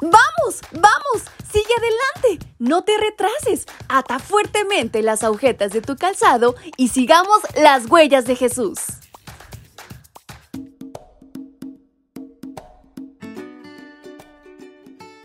¡Vamos! ¡Vamos! ¡Sigue adelante! No te retrases. Ata fuertemente las agujetas de tu calzado y sigamos las huellas de Jesús.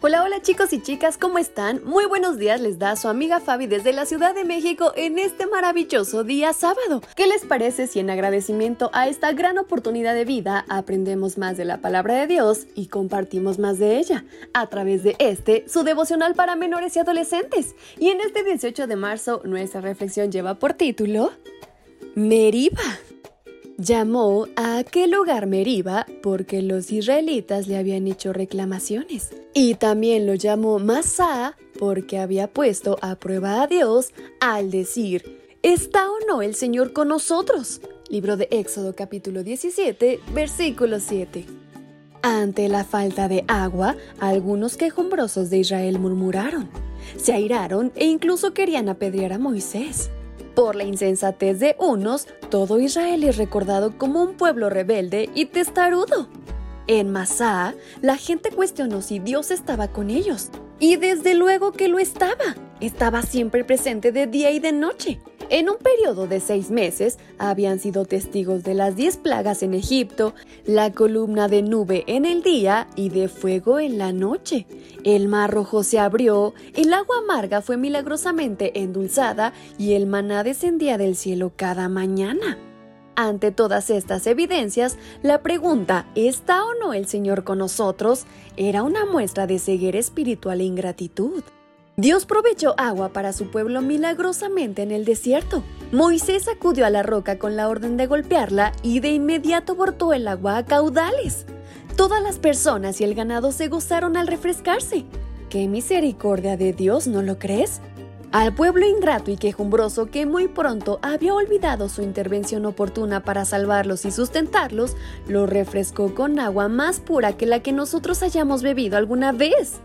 Hola, hola chicos y chicas, ¿cómo están? Muy buenos días les da su amiga Fabi desde la Ciudad de México en este maravilloso día sábado. ¿Qué les parece si en agradecimiento a esta gran oportunidad de vida aprendemos más de la palabra de Dios y compartimos más de ella a través de este, su devocional para menores y adolescentes? Y en este 18 de marzo nuestra reflexión lleva por título Meriba. Llamó a aquel lugar Meriba porque los israelitas le habían hecho reclamaciones. Y también lo llamó Masá porque había puesto a prueba a Dios al decir, ¿está o no el Señor con nosotros? Libro de Éxodo capítulo 17, versículo 7. Ante la falta de agua, algunos quejumbrosos de Israel murmuraron, se airaron e incluso querían apedrear a Moisés. Por la insensatez de unos, todo Israel es recordado como un pueblo rebelde y testarudo. En Masá, la gente cuestionó si Dios estaba con ellos. Y desde luego que lo estaba. Estaba siempre presente de día y de noche. En un periodo de seis meses habían sido testigos de las diez plagas en Egipto, la columna de nube en el día y de fuego en la noche. El mar rojo se abrió, el agua amarga fue milagrosamente endulzada y el maná descendía del cielo cada mañana. Ante todas estas evidencias, la pregunta ¿está o no el Señor con nosotros? era una muestra de ceguera espiritual e ingratitud. Dios provechó agua para su pueblo milagrosamente en el desierto. Moisés acudió a la roca con la orden de golpearla y de inmediato bortó el agua a caudales. Todas las personas y el ganado se gozaron al refrescarse. ¡Qué misericordia de Dios, ¿no lo crees? Al pueblo ingrato y quejumbroso que muy pronto había olvidado su intervención oportuna para salvarlos y sustentarlos, lo refrescó con agua más pura que la que nosotros hayamos bebido alguna vez.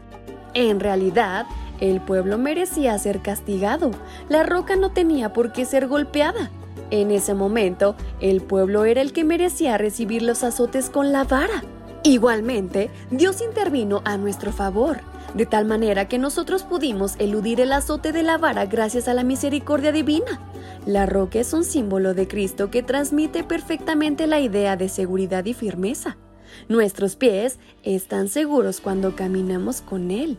En realidad, el pueblo merecía ser castigado. La roca no tenía por qué ser golpeada. En ese momento, el pueblo era el que merecía recibir los azotes con la vara. Igualmente, Dios intervino a nuestro favor, de tal manera que nosotros pudimos eludir el azote de la vara gracias a la misericordia divina. La roca es un símbolo de Cristo que transmite perfectamente la idea de seguridad y firmeza. Nuestros pies están seguros cuando caminamos con Él.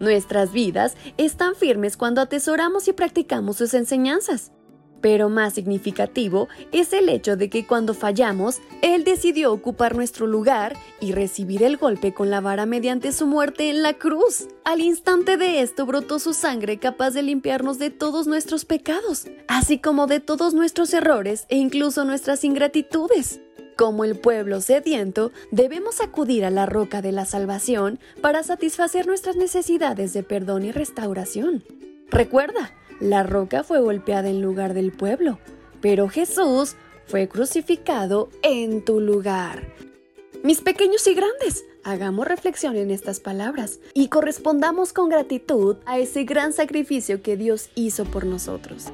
Nuestras vidas están firmes cuando atesoramos y practicamos sus enseñanzas. Pero más significativo es el hecho de que cuando fallamos, Él decidió ocupar nuestro lugar y recibir el golpe con la vara mediante su muerte en la cruz. Al instante de esto brotó su sangre capaz de limpiarnos de todos nuestros pecados, así como de todos nuestros errores e incluso nuestras ingratitudes. Como el pueblo sediento, debemos acudir a la roca de la salvación para satisfacer nuestras necesidades de perdón y restauración. Recuerda, la roca fue golpeada en lugar del pueblo, pero Jesús fue crucificado en tu lugar. Mis pequeños y grandes, hagamos reflexión en estas palabras y correspondamos con gratitud a ese gran sacrificio que Dios hizo por nosotros.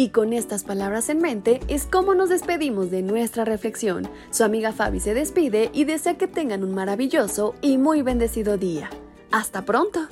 Y con estas palabras en mente es como nos despedimos de nuestra reflexión. Su amiga Fabi se despide y desea que tengan un maravilloso y muy bendecido día. ¡Hasta pronto!